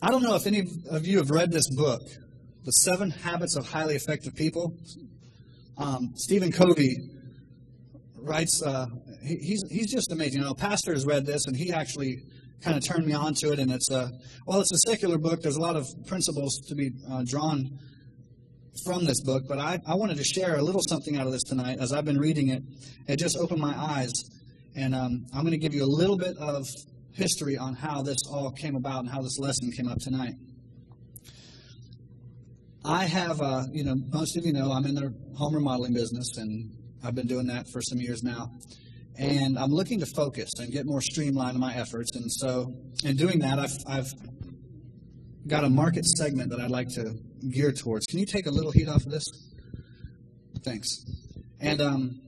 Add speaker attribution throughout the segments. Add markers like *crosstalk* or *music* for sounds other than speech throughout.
Speaker 1: I don't know if any of you have read this book, The Seven Habits of Highly Effective People. Um, Stephen Covey writes, uh, he, he's, he's just amazing. You know, pastor has read this, and he actually kind of turned me on to it. And it's a, well, it's a secular book. There's a lot of principles to be uh, drawn from this book, but I, I wanted to share a little something out of this tonight. As I've been reading it, it just opened my eyes. And um, I'm going to give you a little bit of history on how this all came about and how this lesson came up tonight. I have, uh, you know, most of you know I'm in the home remodeling business, and I've been doing that for some years now. And I'm looking to focus and get more streamlined in my efforts. And so, in doing that, I've, I've got a market segment that I'd like to gear towards. Can you take a little heat off of this? Thanks. And um,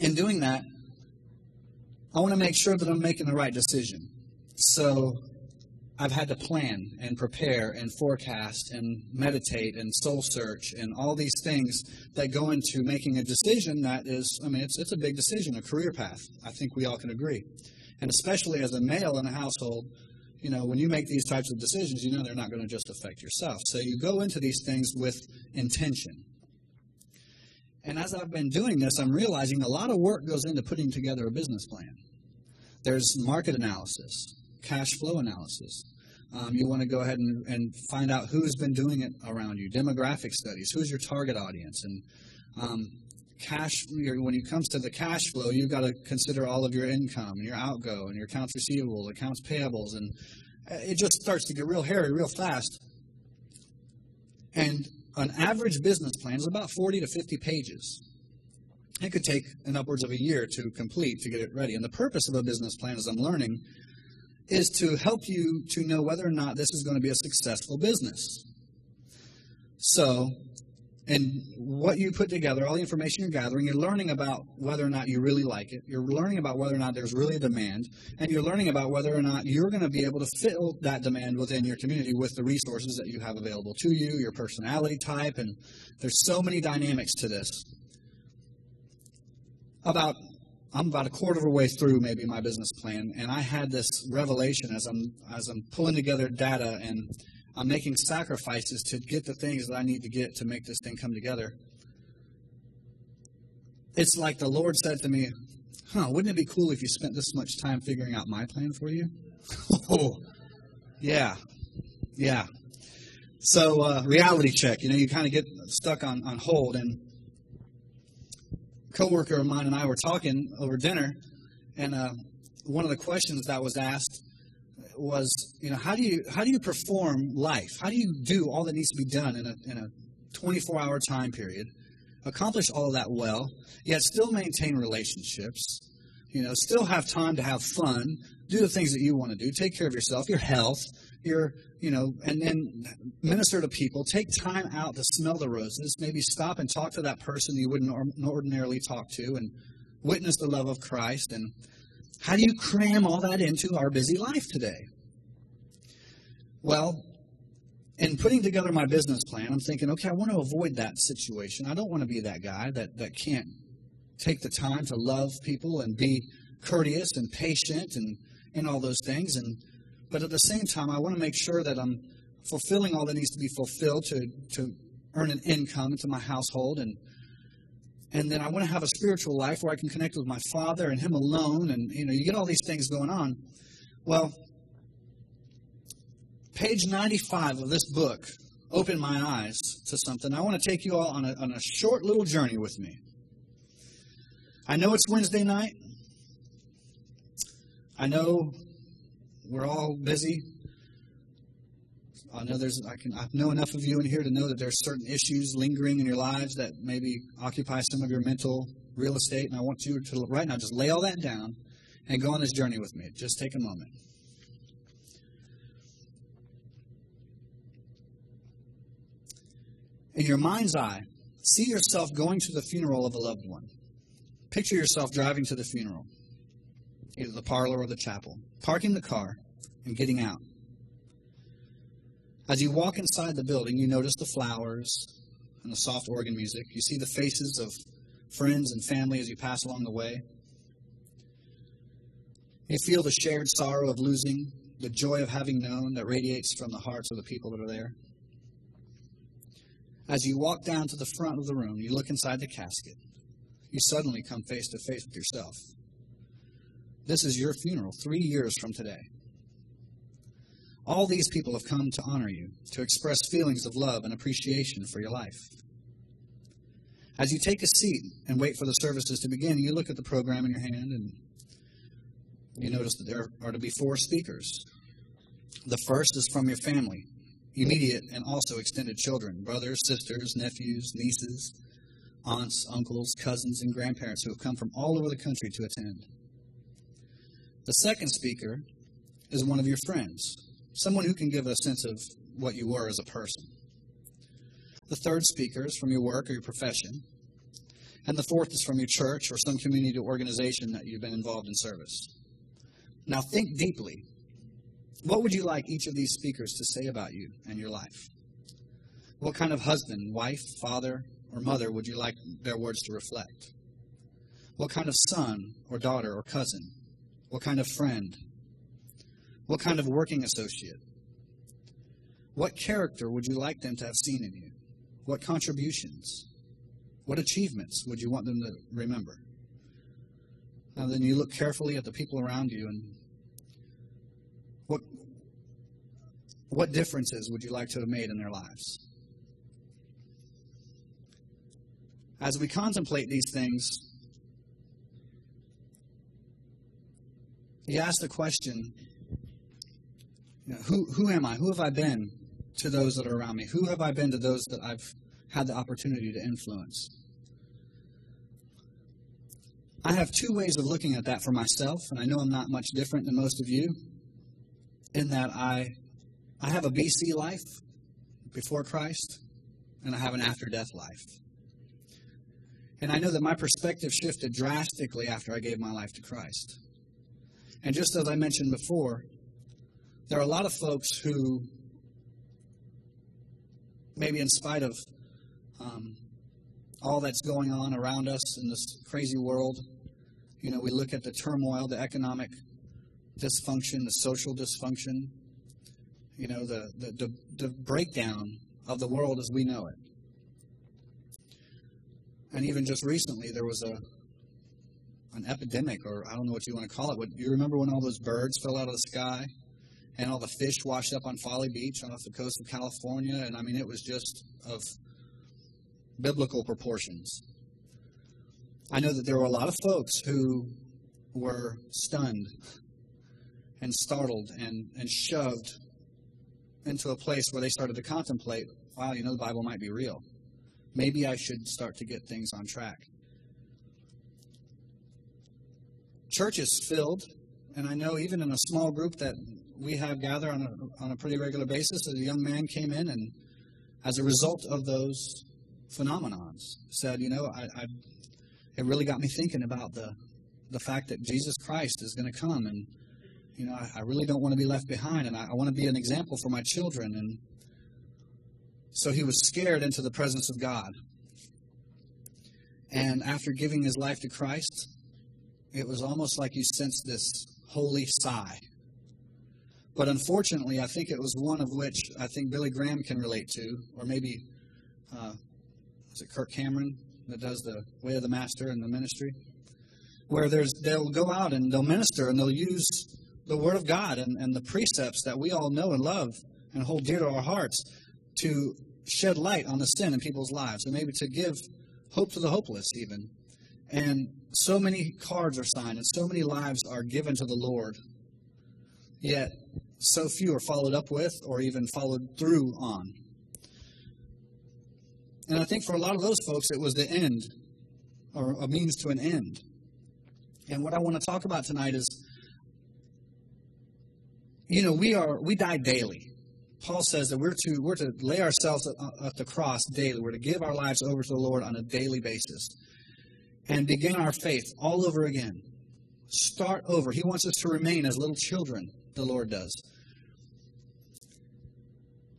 Speaker 1: in doing that, I want to make sure that I'm making the right decision. So I've had to plan and prepare and forecast and meditate and soul search and all these things that go into making a decision that is, I mean, it's, it's a big decision, a career path. I think we all can agree. And especially as a male in a household, you know, when you make these types of decisions, you know they're not going to just affect yourself. So you go into these things with intention. And as I've been doing this, I'm realizing a lot of work goes into putting together a business plan. There's market analysis, cash flow analysis. Um, you want to go ahead and, and, find out who's been doing it around you, demographic studies, who's your target audience, and um, cash. When it comes to the cash flow, you've got to consider all of your income, and your outgo, and your accounts receivable, accounts payables, and uh, it just starts to get real hairy real fast. And an average business plan is about 40 to 50 pages. It could take an upwards of a year to complete to get it ready. And the purpose of a business plan, as I'm learning, is to help you to know whether or not this is going to be a successful business. So, and what you put together, all the information you're gathering, you're learning about whether or not you really like it. You're learning about whether or not there's really a demand, and you're learning about whether or not you're going to be able to fill that demand within your community with the resources that you have available to you, your personality type, and there's so many dynamics to this. About I'm about a quarter of a way through maybe my business plan, and I had this revelation as I'm as I'm pulling together data and I'm making sacrifices to get the things that I need to get to make this thing come together. It's like the Lord said to me, Huh, wouldn't it be cool if you spent this much time figuring out my plan for you? *laughs* oh, yeah, yeah. So, uh, reality check, you know, you kind of get stuck on, on hold. And coworker of mine and I were talking over dinner, and uh, one of the questions that was asked was, you know, how do you how do you perform life? How do you do all that needs to be done in a in a 24 hour time period, accomplish all of that well, yet still maintain relationships, you know, still have time to have fun, do the things that you want to do, take care of yourself, your health, your, you know, and then minister to people, take time out to smell the roses, maybe stop and talk to that person you wouldn't ordinarily talk to and witness the love of Christ and how do you cram all that into our busy life today? Well, in putting together my business plan, I'm thinking, okay, I want to avoid that situation. I don't want to be that guy that, that can't take the time to love people and be courteous and patient and, and all those things. And but at the same time, I want to make sure that I'm fulfilling all that needs to be fulfilled to, to earn an income into my household and and then I want to have a spiritual life where I can connect with my Father and Him alone, and you know, you get all these things going on. Well, page 95 of this book opened my eyes to something. I want to take you all on a, on a short little journey with me. I know it's Wednesday night. I know we're all busy. I know there's I can I know enough of you in here to know that there's certain issues lingering in your lives that maybe occupy some of your mental real estate, and I want you to right now just lay all that down and go on this journey with me. Just take a moment. In your mind's eye, see yourself going to the funeral of a loved one. Picture yourself driving to the funeral, either the parlor or the chapel, parking the car and getting out. As you walk inside the building, you notice the flowers and the soft organ music. You see the faces of friends and family as you pass along the way. You feel the shared sorrow of losing the joy of having known that radiates from the hearts of the people that are there. As you walk down to the front of the room, you look inside the casket, you suddenly come face to face with yourself. This is your funeral three years from today. All these people have come to honor you, to express feelings of love and appreciation for your life. As you take a seat and wait for the services to begin, you look at the program in your hand and you notice that there are to be four speakers. The first is from your family, immediate and also extended children, brothers, sisters, nephews, nieces, aunts, uncles, cousins, and grandparents who have come from all over the country to attend. The second speaker is one of your friends, someone who can give a sense of what you were as a person. The third speaker is from your work or your profession. And the fourth is from your church or some community organization that you've been involved in service. Now think deeply. What would you like each of these speakers to say about you and your life? What kind of husband, wife, father, or mother would you like their words to reflect? What kind of son or daughter or cousin? What kind of friend? What kind of working associate? What character would you like them to have seen in you? What contributions? What achievements would you want them to remember? Now, then you look carefully at the people around you and what, what differences would you like to have made in their lives? As we contemplate these things, you ask the question you know, who, who am I? Who have I been to those that are around me? Who have I been to those that I've had the opportunity to influence? I have two ways of looking at that for myself, and I know I'm not much different than most of you in that I, I have a BC life before Christ, and I have an after death life. And I know that my perspective shifted drastically after I gave my life to Christ. And just as I mentioned before, there are a lot of folks who, maybe in spite of um, all that's going on around us in this crazy world, you know, we look at the turmoil, the economic dysfunction, the social dysfunction, you know, the, the, the, the breakdown of the world as we know it. And even just recently, there was a an epidemic, or I don't know what you want to call it. But you remember when all those birds fell out of the sky, and all the fish washed up on Folly Beach off the coast of California? And I mean, it was just of biblical proportions. I know that there were a lot of folks who were stunned and startled and, and shoved into a place where they started to contemplate wow, you know, the Bible might be real. Maybe I should start to get things on track. Church is filled, and I know even in a small group that we have gather on a, on a pretty regular basis, a young man came in and, as a result of those phenomenons, said, you know, I, I it really got me thinking about the the fact that Jesus Christ is going to come, and you know, I, I, really don't want to be left behind, and I, I want to be an example for my children. And so he was scared into the presence of God. And after giving his life to Christ, it was almost like you sensed this holy sigh. But unfortunately, I think it was one of which I think Billy Graham can relate to, or maybe uh, is it Kirk Cameron? that does the way of the master and the ministry, where there's they'll go out and they'll minister and they'll use the word of God and, and the precepts that we all know and love and hold dear to our hearts to shed light on the sin in people's lives and maybe to give hope to the hopeless even. And so many cards are signed and so many lives are given to the Lord. Yet so few are followed up with or even followed through on. And I think for a lot of those folks, it was the end or a means to an end. And what I want to talk about tonight is you know, we are we die daily. Paul says that we're to we're to lay ourselves at, at, the cross daily. We're to give our lives over to the Lord on a daily basis and begin our faith all over again. Start over. He wants us to remain as little children, the Lord does.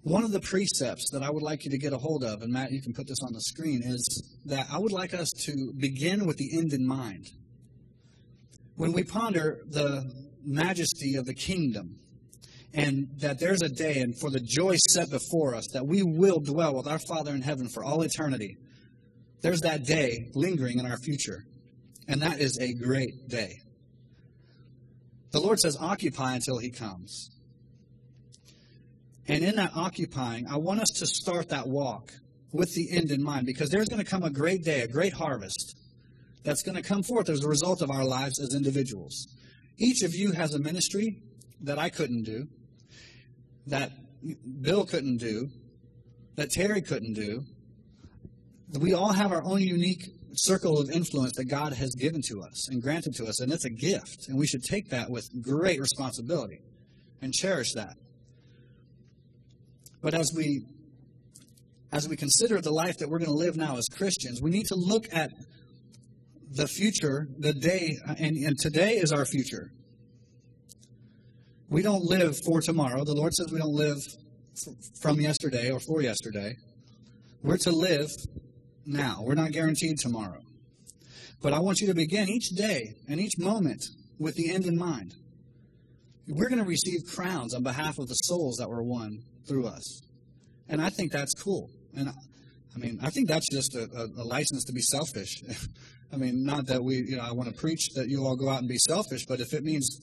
Speaker 1: One of the precepts that I would like you to get a hold of, and Matt, you can put this on the screen, is that I would like us to begin with the end in mind. When we ponder the majesty of the kingdom and that there's a day, and for the joy set before us, that we will dwell with our Father in heaven for all eternity. There's that day lingering in our future, and that is a great day. The Lord says, occupy until He comes. And in that occupying, I want us to start that walk with the end in mind because there's going to come a great day, a great harvest that's going to come forth as a result of our lives as individuals. Each of you has a ministry that I couldn't do, that Bill couldn't do, that Terry couldn't do. We all have our own unique circle of influence that God has given to us and granted to us, and it's a gift, and we should take that with great responsibility and cherish that. But as we as we consider the life that we're going to live now as Christians, we need to look at the future, the day, and, and today is our future. We don't live for tomorrow. The Lord says we don't live from yesterday or for yesterday. We're to live now. We're not guaranteed tomorrow. But I want you to begin each day and each moment with the end in mind. We're going to receive crowns on behalf of the souls that were won through us. And I think that's cool. And I mean, I think that's just a, a, a license to be selfish. *laughs* I mean, not that we, you know, I want to preach that you all go out and be selfish, but if it means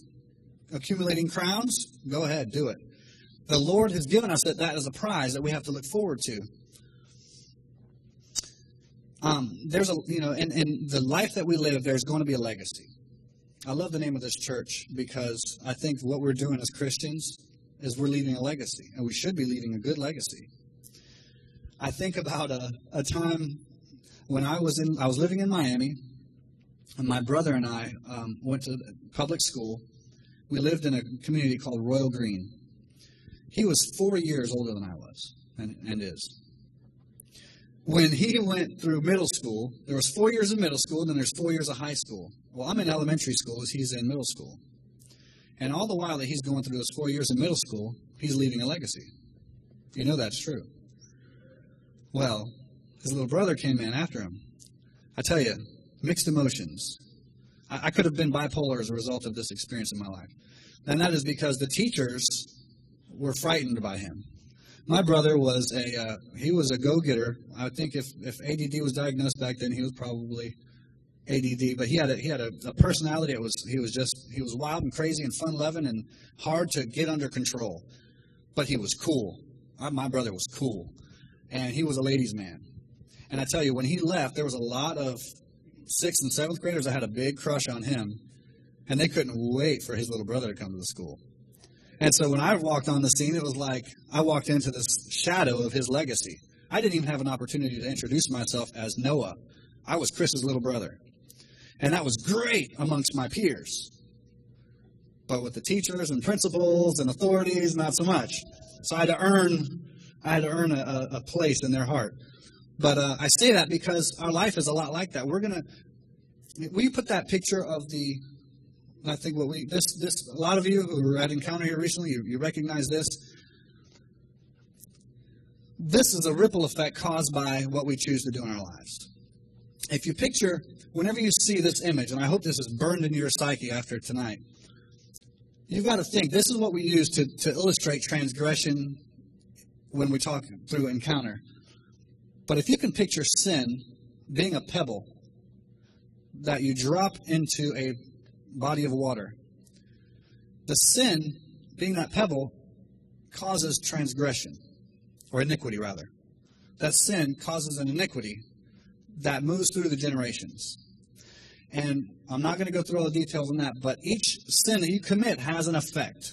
Speaker 1: accumulating crowns, go ahead, do it. The Lord has given us that, that as a prize that we have to look forward to. Um, there's a, you know, in, in the life that we live, there's going to be a legacy. I love the name of this church because I think what we're doing as Christians is we're leaving a legacy, and we should be leaving a good legacy. I think about a, a time when I was in, I was living in Miami, and my brother and I um, went to public school. We lived in a community called Royal Green. He was four years older than I was, and, and is. When he went through middle school, there was four years of middle school, and then there's four years of high school. Well, I'm in elementary school, as he's in middle school. And all the while that he's going through those four years of middle school, he's leaving a legacy. You know that's true. Well, his little brother came in after him. I tell you, mixed emotions. I, I could have been bipolar as a result of this experience in my life. And that is because the teachers were frightened by him. My brother was a uh, he was a go-getter. I think if, if ADD was diagnosed back then, he was probably ADD. But he had a, he had a, a personality. It was he was just he was wild and crazy and fun-loving and hard to get under control. But he was cool. I, my brother was cool and he was a ladies' man. And I tell you, when he left, there was a lot of sixth and seventh graders that had a big crush on him, and they couldn't wait for his little brother to come to the school. And so when I walked on the scene, it was like I walked into this shadow of his legacy. I didn't even have an opportunity to introduce myself as Noah. I was Chris's little brother. And that was great amongst my peers. But with the teachers and principals and authorities, not so much. So I had to earn I had to earn a, a place in their heart. But uh, I say that because our life is a lot like that. We're gonna. We put that picture of the. I think what we this this a lot of you who were at Encounter here recently, you, you recognize this. This is a ripple effect caused by what we choose to do in our lives. If you picture, whenever you see this image, and I hope this is burned into your psyche after tonight, you've got to think this is what we use to, to illustrate transgression when we talk through encounter. But if you can picture sin being a pebble that you drop into a body of water, the sin being that pebble causes transgression, or iniquity rather. That sin causes an iniquity that moves through the generations. And I'm not going to go through all the details on that, but each sin that you commit has an effect.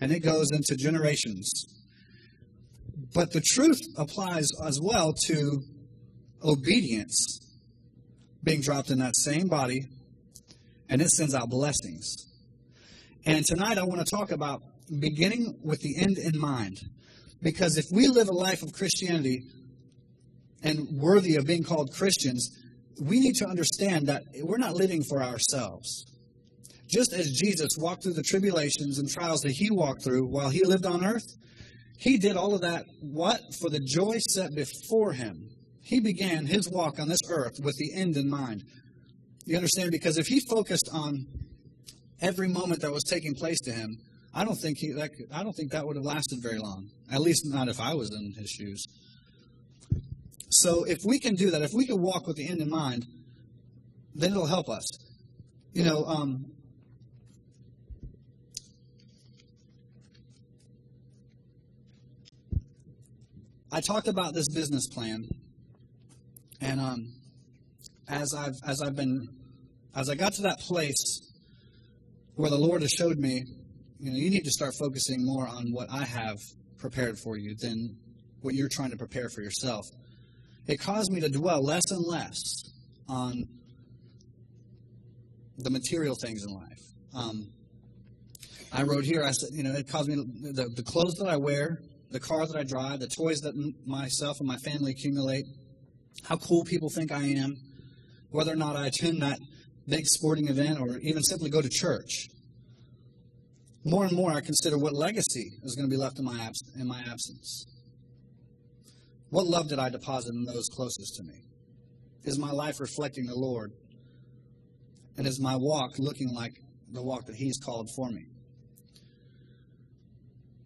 Speaker 1: And it goes into generations but the truth applies as well to obedience being dropped in that same body, and it sends out blessings. And tonight I want to talk about beginning with the end in mind. Because if we live a life of Christianity and worthy of being called Christians, we need to understand that we're not living for ourselves. Just as Jesus walked through the tribulations and trials that he walked through while he lived on earth, he did all of that, what? For the joy set before him. He began his walk on this earth with the end in mind. You understand? Because if he focused on every moment that was taking place to him, I don't think he that could, I don't think that would have lasted very long. At least not if I was in his shoes. So if we can do that, if we can walk with the end in mind, then it'll help us. You know, um, I talked about this business plan, and um, as I've as I've been as I got to that place where the Lord has showed me, you know, you need to start focusing more on what I have prepared for you than what you're trying to prepare for yourself. It caused me to dwell less and less on the material things in life. Um, I wrote here, I said, you know, it caused me the, the clothes that I wear, the car that I drive, the toys that m- myself and my family accumulate, how cool people think I am, whether or not I attend that big sporting event or even simply go to church. More and more, I consider what legacy is going to be left in my, abs- in my absence. What love did I deposit in those closest to me? Is my life reflecting the Lord? And is my walk looking like the walk that He's called for me?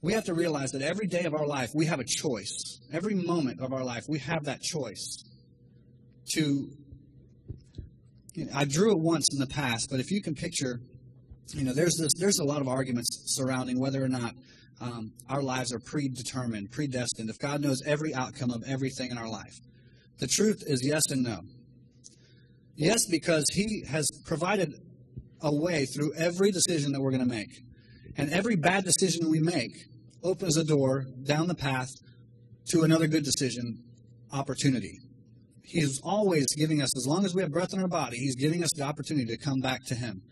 Speaker 1: We have to realize that every day of our life, we have a choice. Every moment of our life, we have that choice to. I drew it once in the past, but if you can picture, you know, there's this, there's a lot of arguments surrounding whether or not um, our lives are predetermined, predestined. If God knows every outcome of everything in our life, the truth is yes and no. Yes, because He has provided a way through every decision that we're going to make. And every bad decision we make opens a door down the path to another good decision opportunity. He's always giving us, as long as we have breath in our body, He's giving us the opportunity to come back to Him.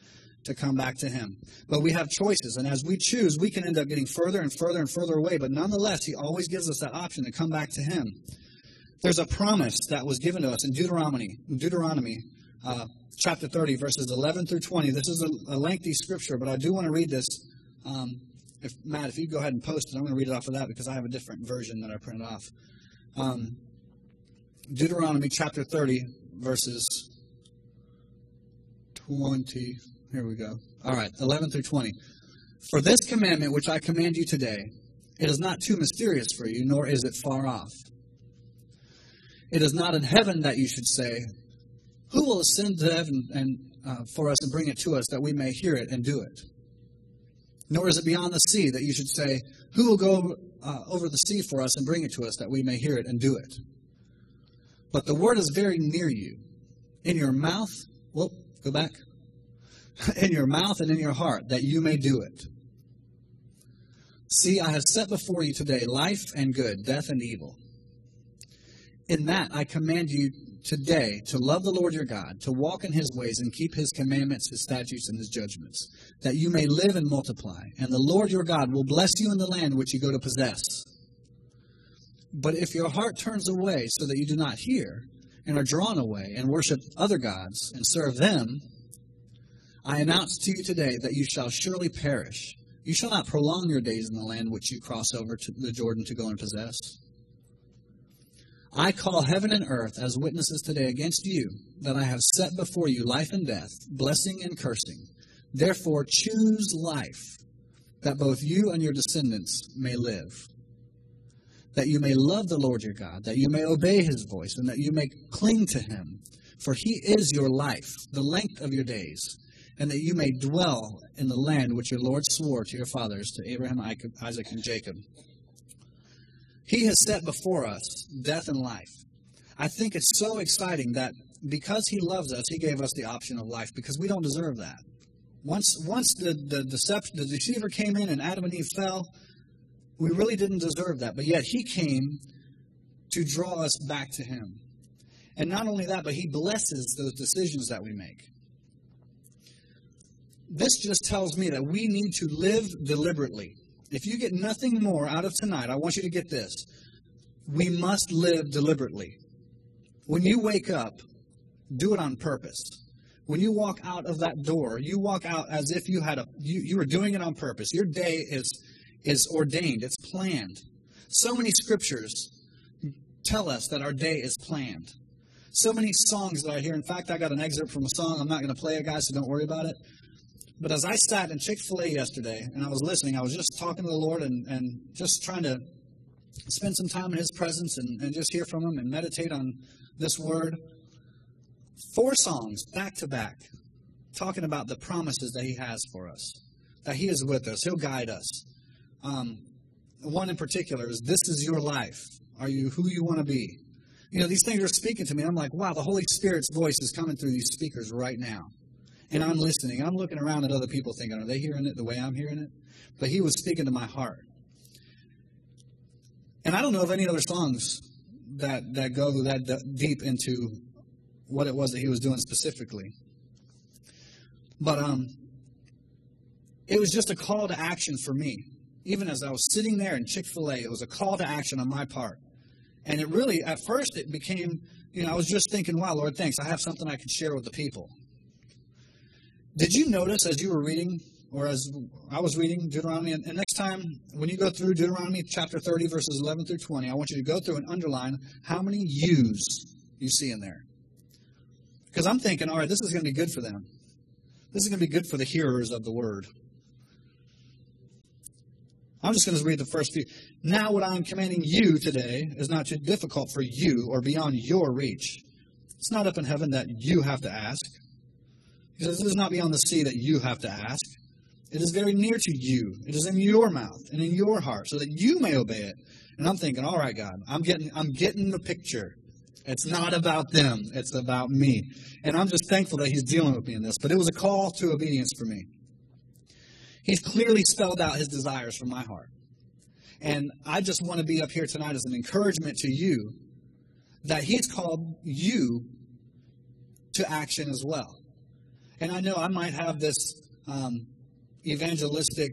Speaker 1: To come back to Him. But we have choices, and as we choose, we can end up getting further and further and further away. But nonetheless, He always gives us that option to come back to Him. There's a promise that was given to us in Deuteronomy, Deuteronomy uh, chapter 30, verses 11 through 20. This is a, a lengthy scripture, but I do want to read this. Um, if Matt, if you go ahead and post it, I'm going to read it off of that because I have a different version that I printed off. Um, Deuteronomy chapter 30, verses 20. Here we go. All right, 11 through 20. For this commandment which I command you today, it is not too mysterious for you, nor is it far off. It is not in heaven that you should say, Who will ascend to heaven and uh, for us and bring it to us that we may hear it and do it? Nor is it beyond the sea that you should say, Who will go uh, over the sea for us and bring it to us that we may hear it and do it? But the word is very near you, in your mouth. Whoop, go back. *laughs* in your mouth and in your heart, that you may do it. See, I have set before you today life and good, death and evil. In that I command you today to love the Lord your God, to walk in his ways and keep his commandments, his statutes, and his judgments, that you may live and multiply. And the Lord your God will bless you in the land which you go to possess. But if your heart turns away so that you do not hear, and are drawn away, and worship other gods, and serve them, I announce to you today that you shall surely perish. You shall not prolong your days in the land which you cross over to the Jordan to go and possess. I call heaven and earth as witnesses today against you that I have set before you life and death, blessing and cursing. Therefore, choose life, that both you and your descendants may live, that you may love the Lord your God, that you may obey his voice, and that you may cling to him. For he is your life, the length of your days, and that you may dwell in the land which your Lord swore to your fathers, to Abraham, Isaac, and Jacob. He has set before us death and life. I think it's so exciting that because He loves us, He gave us the option of life because we don't deserve that. Once, once the, the, deception, the deceiver came in and Adam and Eve fell, we really didn't deserve that. But yet He came to draw us back to Him. And not only that, but He blesses those decisions that we make. This just tells me that we need to live deliberately. If you get nothing more out of tonight, I want you to get this. We must live deliberately. When you wake up, do it on purpose. When you walk out of that door, you walk out as if you had a you, you were doing it on purpose. Your day is is ordained, it's planned. So many scriptures tell us that our day is planned. So many songs that I hear. In fact, I got an excerpt from a song. I'm not going to play it, guys, so don't worry about it. But as I sat in Chick fil A yesterday and I was listening, I was just talking to the Lord and, and just trying to spend some time in His presence and, and just hear from Him and meditate on this word. Four songs back to back talking about the promises that He has for us, that He is with us, He'll guide us. Um, one in particular is This is your life. Are you who you want to be? You know, these things are speaking to me. I'm like, wow, the Holy Spirit's voice is coming through these speakers right now. And I'm listening. I'm looking around at other people thinking, are they hearing it the way I'm hearing it? But He was speaking to my heart. And I don't know of any other songs that, that go that deep into what it was that He was doing specifically. But um, it was just a call to action for me. Even as I was sitting there in Chick fil A, it was a call to action on my part. And it really, at first, it became, you know, I was just thinking, wow, Lord, thanks. I have something I can share with the people. Did you notice as you were reading, or as I was reading Deuteronomy, and, next time when you go through Deuteronomy chapter 30, verses 11 through 20, I want you to go through and underline how many yous you see in there. Because I'm thinking, all right, this is going to be good for them. This is going to be good for the hearers of the word. I'm just going to read the first few. Now, what I'm commanding you today is not too difficult for you or beyond your reach. It's not up in heaven that you have to ask. He Because it is not beyond the sea that you have to ask. It is very near to you. It is in your mouth and in your heart, so that you may obey it. And I'm thinking, all right, God, I'm getting, I'm getting the picture. It's not about them. It's about me. And I'm just thankful that he's dealing with me in this. But it was a call to obedience for me. He's clearly spelled out his desires from my heart. And I just want to be up here tonight as an encouragement to you that he's called you to action as well. And I know I might have this um, evangelistic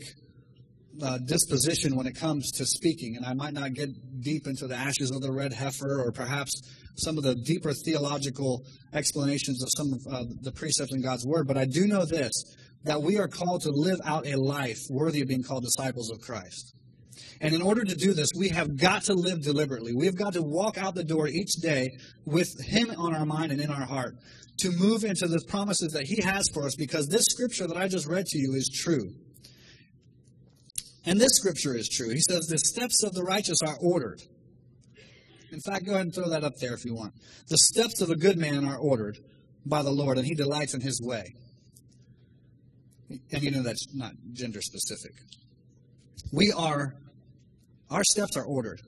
Speaker 1: uh, disposition when it comes to speaking, and I might not get deep into the ashes of the red heifer or perhaps some of the deeper theological explanations of some of uh, the precepts in God's Word, but I do know this that we are called to live out a life worthy of being called disciples of Christ. And in order to do this, we have got to live deliberately. We have got to walk out the door each day with Him on our mind and in our heart to move into the promises that He has for us because this scripture that I just read to you is true. And this scripture is true. He says, The steps of the righteous are ordered. In fact, go ahead and throw that up there if you want. The steps of a good man are ordered by the Lord, and he delights in his way. And you know that's not gender specific. We are, our steps are ordered.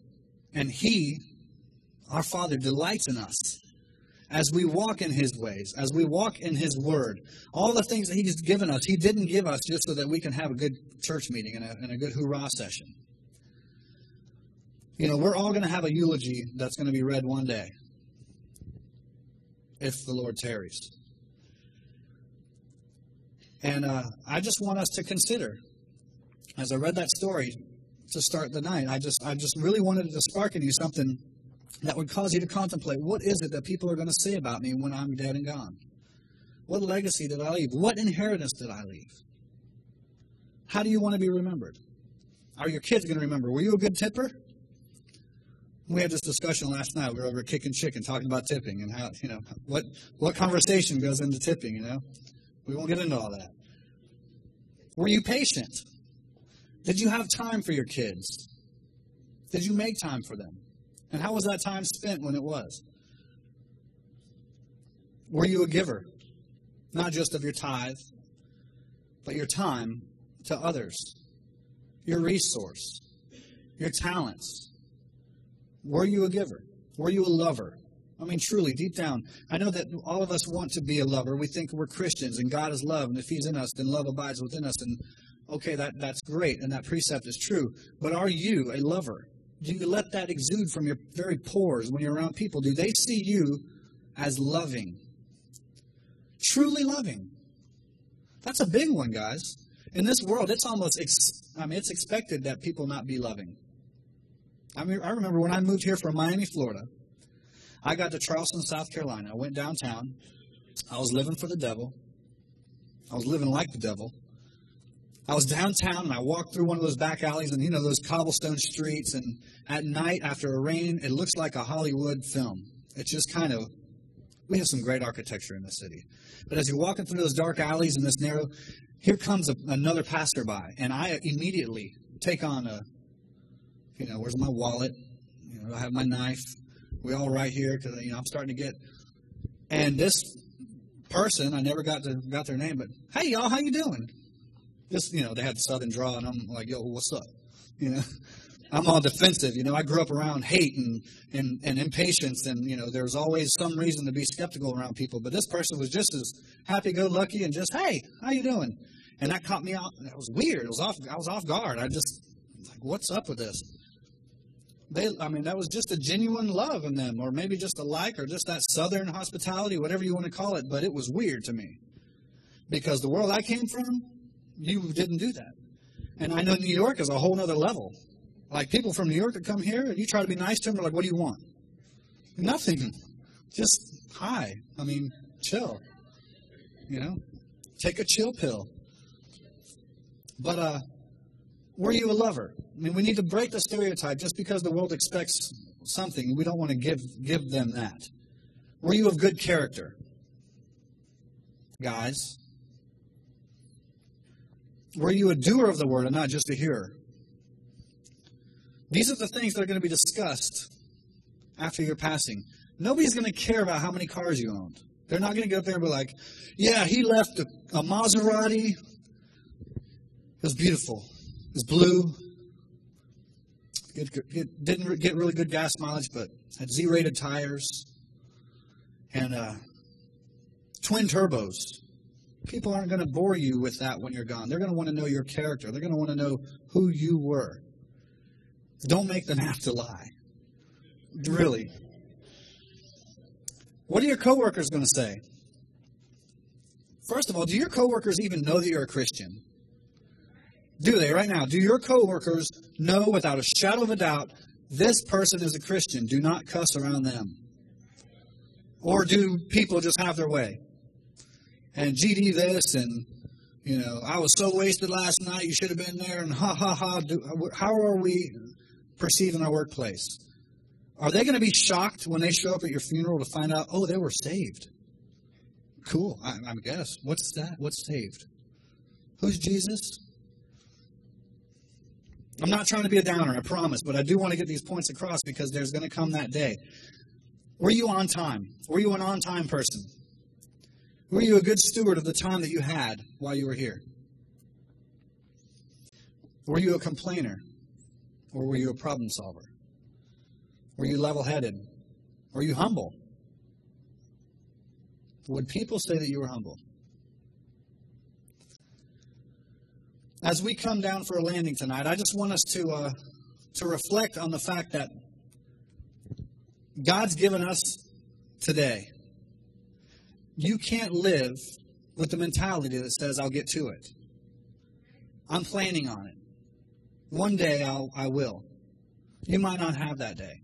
Speaker 1: And he, our Father, delights in us as we walk in his ways, as we walk in his word. All the things that he's given us, he didn't give us just so that we can have a good church meeting and a, and a good hoorah session. You know, we're all going to have a eulogy that's going to be read one day if the Lord tarries. And uh, I just want us to consider, as I read that story to start the night, I just, I just really wanted to spark in you something that would cause you to contemplate what is it that people are going to say about me when I'm dead and gone? What legacy did I leave? What inheritance did I leave? How do you want to be remembered? Are your kids going to remember? Were you a good tipper? We had this discussion last night. We were over Kickin' Chicken, talking about tipping and how you know what what conversation goes into tipping. You know, we won't get into all that. Were you patient? Did you have time for your kids? Did you make time for them? And how was that time spent when it was? Were you a giver? Not just of your tithe, but your time to others, your resource, your talents. Were you a giver? Were you a lover? I mean, truly, deep down, I know that all of us want to be a lover. We think we're Christians and God is love, and if He's in us, then love abides within us. And okay, that, that's great, and that precept is true. But are you a lover? Do you let that exude from your very pores when you're around people? Do they see you as loving? Truly loving. That's a big one, guys. In this world, it's almost, ex- I mean, it's expected that people not be loving. I mean, I remember when I moved here from Miami, Florida, I got to Charleston, South Carolina. I went downtown. I was living for the devil. I was living like the devil. I was downtown and I walked through one of those back alleys and you know those cobblestone streets and at night after a rain it looks like a Hollywood film. It's just kind of We have some great architecture in this city. But as you're walking through those dark alleys in this narrow, here comes a, another passerby, and I immediately take on a, you know, where's my wallet? You know, I have my knife. We all right here because you know I'm starting to get. And this person, I never got to got their name, but hey y'all, how you doing? Just you know, they had the southern draw, and I'm like, yo, what's up? You know, *laughs* I'm all defensive. You know, I grew up around hate and, and, and impatience, and, you know, there's always some reason to be skeptical around people. But this person was just as happy-go-lucky and just, hey, how you doing? And that caught me off. That was weird. It was off. I was off guard. I just, like, what's up with this? They, I mean, that was just a genuine love in them, or maybe just a like, or just that southern hospitality, whatever you want to call it. But it was weird to me because the world I came from, you didn't do that. And I know New York is a whole other level. Like people from New York that come here, and you try to be nice to them, they're like, "What do you want?" Nothing. Just hi. I mean, chill. You know, take a chill pill. But uh, were you a lover? I mean, we need to break the stereotype. Just because the world expects something, we don't want to give give them that. Were you of good character, guys? Were you a doer of the word and not just a hearer? These are the things that are going to be discussed after your passing. Nobody's going to care about how many cars you owned. They're not going to get up there and be like, yeah, he left a, a Maserati. It was beautiful. Was blue. It, it didn't get really good gas mileage, but had Z-rated tires and uh, twin turbos. People aren't going to bore you with that when you're gone. They're going to want to know your character. They're going to want to know who you were. Don't make them have to lie. Really. What are your coworkers going to say? First of all, do your coworkers even know that you're a Christian? Do they right now? Do your coworkers know without a shadow of a doubt this person is a Christian? Do not cuss around them. Or do people just have their way? And GD this and you know, I was so wasted last night. You should have been there. And ha ha ha. Do, how are we perceiving our workplace? Are they going to be shocked when they show up at your funeral to find out, oh, they were saved? Cool, I, I guess. What's that? What's saved? Who's Jesus? I'm not trying to be a downer, I promise, but I do want to get these points across because there's going to come that day. Were you on time? Were you an on time person? Were you a good steward of the time that you had while you were here? Were you a complainer? Or were you a problem solver? Were you level headed? Were you humble? Would people say that you were humble? As we come down for a landing tonight, I just want us to, uh, to reflect on the fact that God's given us today. You can't live with the mentality that says, I'll get to it. I'm planning on it. One day I'll, I will. You might not have that day.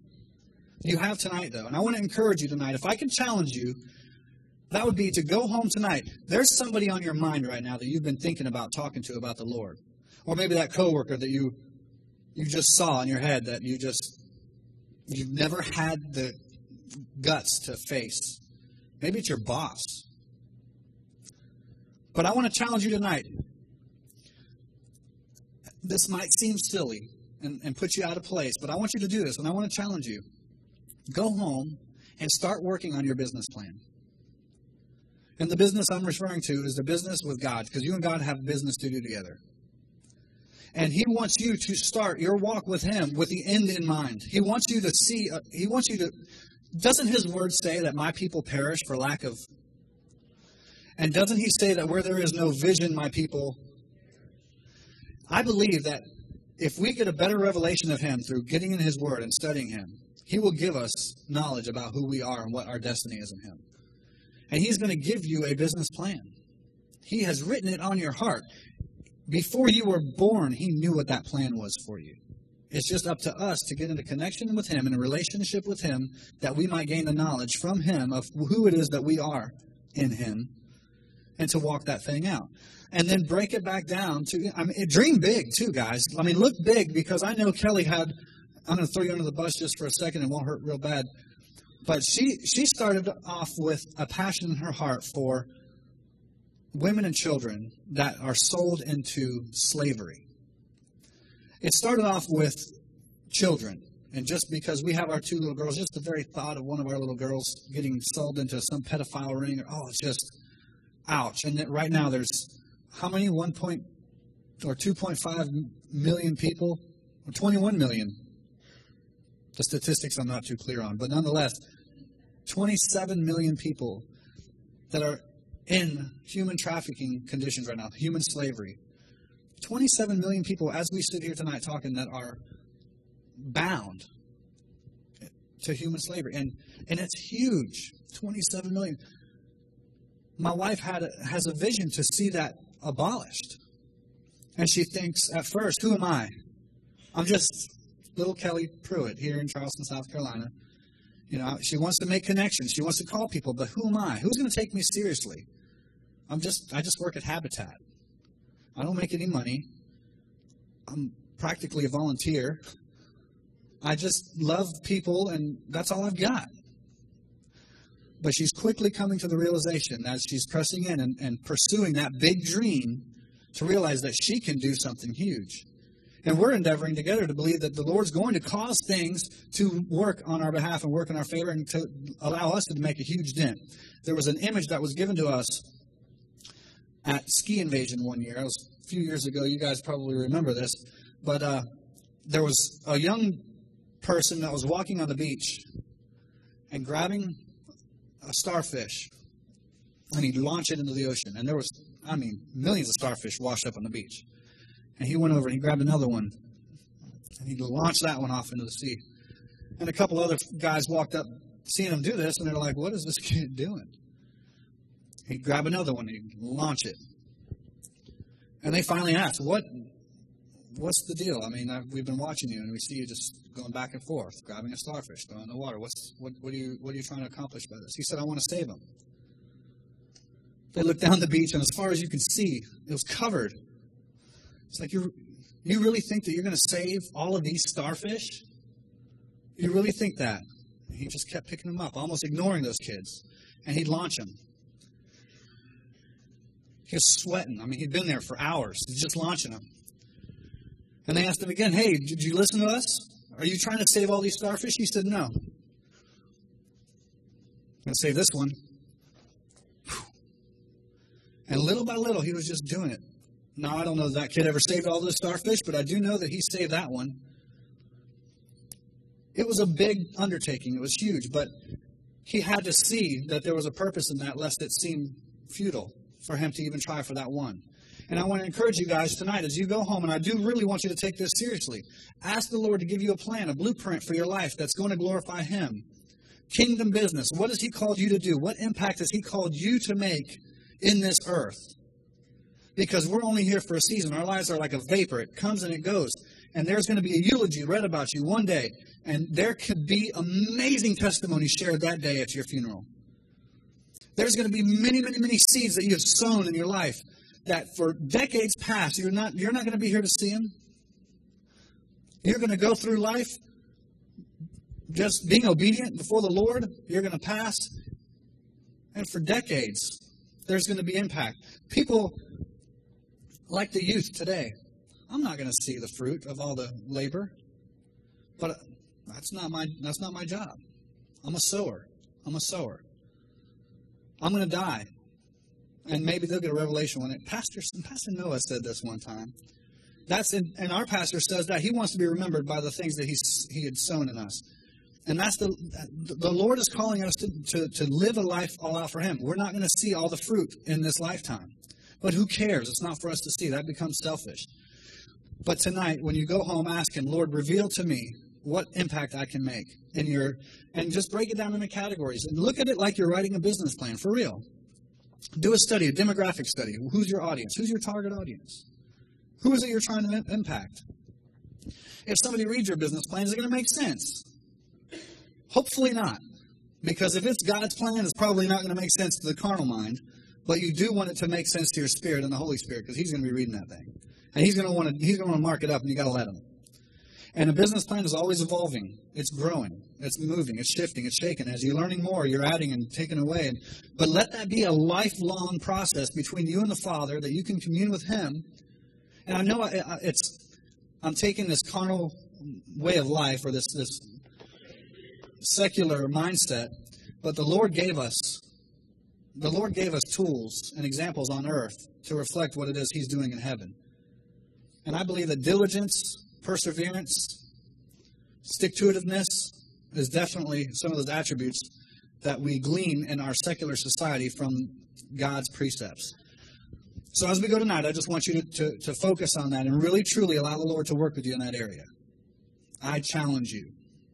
Speaker 1: You have tonight, though. And I want to encourage you tonight. If I can challenge you, that would be to go home tonight. There's somebody on your mind right now that you've been thinking about talking to about the Lord. Or maybe that coworker that you you just saw in your head that you just you've never had the guts to face. Maybe it's your boss. But I want to challenge you tonight this might seem silly and, and put you out of place, but I want you to do this, and I want to challenge you. Go home and start working on your business plan. And the business I'm referring to is the business with God, because you and God have business to do together. And He wants you to start your walk with Him with the end in mind. He wants you to see, uh, He wants you to. Doesn't His word say that my people perish for lack of. And doesn't He say that where there is no vision, my people I believe that if we get a better revelation of Him through getting in His Word and studying Him, He will give us knowledge about who we are and what our destiny is in Him. And He's going to give you a business plan. He has written it on your heart. Before you were born, He knew what that plan was for you. It's just up to us to get into connection with Him and a relationship with Him that we might gain the knowledge from Him of who it is that we are in Him and to walk that thing out and then break it back down to I mean dream big too, guys. I mean look big because I know Kelly had I'm gonna throw you under the bus just for a second, it won't hurt real bad. But she, she started off with a passion in her heart for women and children that are sold into slavery. It started off with children. And just because we have our two little girls, just the very thought of one of our little girls getting sold into some pedophile ring, oh, it's just ouch. And right now there's how many? 1 point or 2.5 million people? Or 21 million. The statistics I'm not too clear on. But nonetheless, 27 million people that are in human trafficking conditions right now, human slavery. 27 million people, as we sit here tonight talking, that are bound to human slavery. And, and it's huge 27 million. My wife had a, has a vision to see that abolished. And she thinks at first, who am I? I'm just little Kelly Pruitt here in Charleston, South Carolina. You know, she wants to make connections. She wants to call people, but who am I? Who's going to take me seriously? I'm just I just work at Habitat. I don't make any money. I'm practically a volunteer. I just love people and that's all I've got. But she's quickly coming to the realization as she's pressing in and, and pursuing that big dream to realize that she can do something huge. And we're endeavoring together to believe that the Lord's going to cause things to work on our behalf and work in our favor and to allow us to make a huge dent. There was an image that was given to us at Ski Invasion one year. It was a few years ago. You guys probably remember this. But uh, there was a young person that was walking on the beach and grabbing a starfish and he'd launch it into the ocean. And there was, I mean, millions of starfish washed up on the beach. And he went over and he grabbed another one. And he launched that one off into the sea. And a couple other guys walked up seeing him do this, and they're like, What is this *laughs* kid doing? He'd grab another one, he'd launch it. And they finally asked, What what's the deal? I mean, I've, we've been watching you, and we see you just going back and forth, grabbing a starfish, throwing in the water. What's what? What are you What are you trying to accomplish by this? He said, "I want to save him." They looked down the beach, and as far as you could see, it was covered it's like you you really think that you're going to save all of these starfish? You really think that? And he just kept picking them up, almost ignoring those kids, and he'd launch them. He was sweating. I mean, he'd been there for hours, He's just launching them. And they asked him again, "Hey, did you listen to us? Are you trying to save all these starfish?" He said, "No." I'm going to save this one. And little by little, he was just doing it. Now, I don't know if that kid ever saved all those starfish, but I do know that he saved that one. It was a big undertaking. It was huge, but he had to see that there was a purpose in that, lest it seemed futile for him to even try for that one. And I want to encourage you guys tonight as you go home, and I do really want you to take this seriously. Ask the Lord to give you a plan, a blueprint for your life that's going to glorify Him. Kingdom business. What has He called you to do? What impact has He called you to make in this earth? Because we're only here for a season. Our lives are like a vapor, it comes and it goes. And there's going to be a eulogy read about you one day, and there could be amazing testimony shared that day at your funeral. There's going to be many, many, many seeds that you have sown in your life that for decades past you're not you're not going to be here to see them. You're going to go through life just being obedient before the Lord. You're going to pass, and for decades there's going to be impact. People like the youth today. I'm not going to see the fruit of all the labor, but that's not my that's not my job. I'm a sower. I'm a sower. I'm going to die, and maybe they'll get a revelation when it. Pastor Pastor Noah said this one time. That's in, and our pastor says that he wants to be remembered by the things that he's he had sown in us. And that's the the Lord is calling us to, to, to live a life all out for Him. We're not going to see all the fruit in this lifetime. But who cares? It's not for us to see. That becomes selfish. But tonight, when you go home, ask Him, Lord, reveal to me what impact I can make in your, and just break it down into categories and look at it like you're writing a business plan for real. Do a study, a demographic study. Who's your audience? Who's your target audience? Who is it you're trying to impact? If somebody reads your business plan, is it going to make sense? Hopefully not. Because if it's God's plan, it's probably not going to make sense to the carnal mind. But you do want it to make sense to your spirit and the Holy Spirit because He's going to be reading that thing, and He's going to want to He's going to want to mark it up, and you got to let Him. And a business plan is always evolving. It's growing. It's moving. It's shifting. It's shaking. As you're learning more, you're adding and taking away. But let that be a lifelong process between you and the Father that you can commune with Him. And I know it's I'm taking this carnal way of life or this this secular mindset, but the Lord gave us the Lord gave us tools and examples on earth to reflect what it is He's doing in heaven. And I believe that diligence, perseverance, stick to itiveness is definitely some of those attributes that we glean in our secular society from God's precepts. So as we go tonight, I just want you to, to, to focus on that and really truly allow the Lord to work with you in that area. I challenge you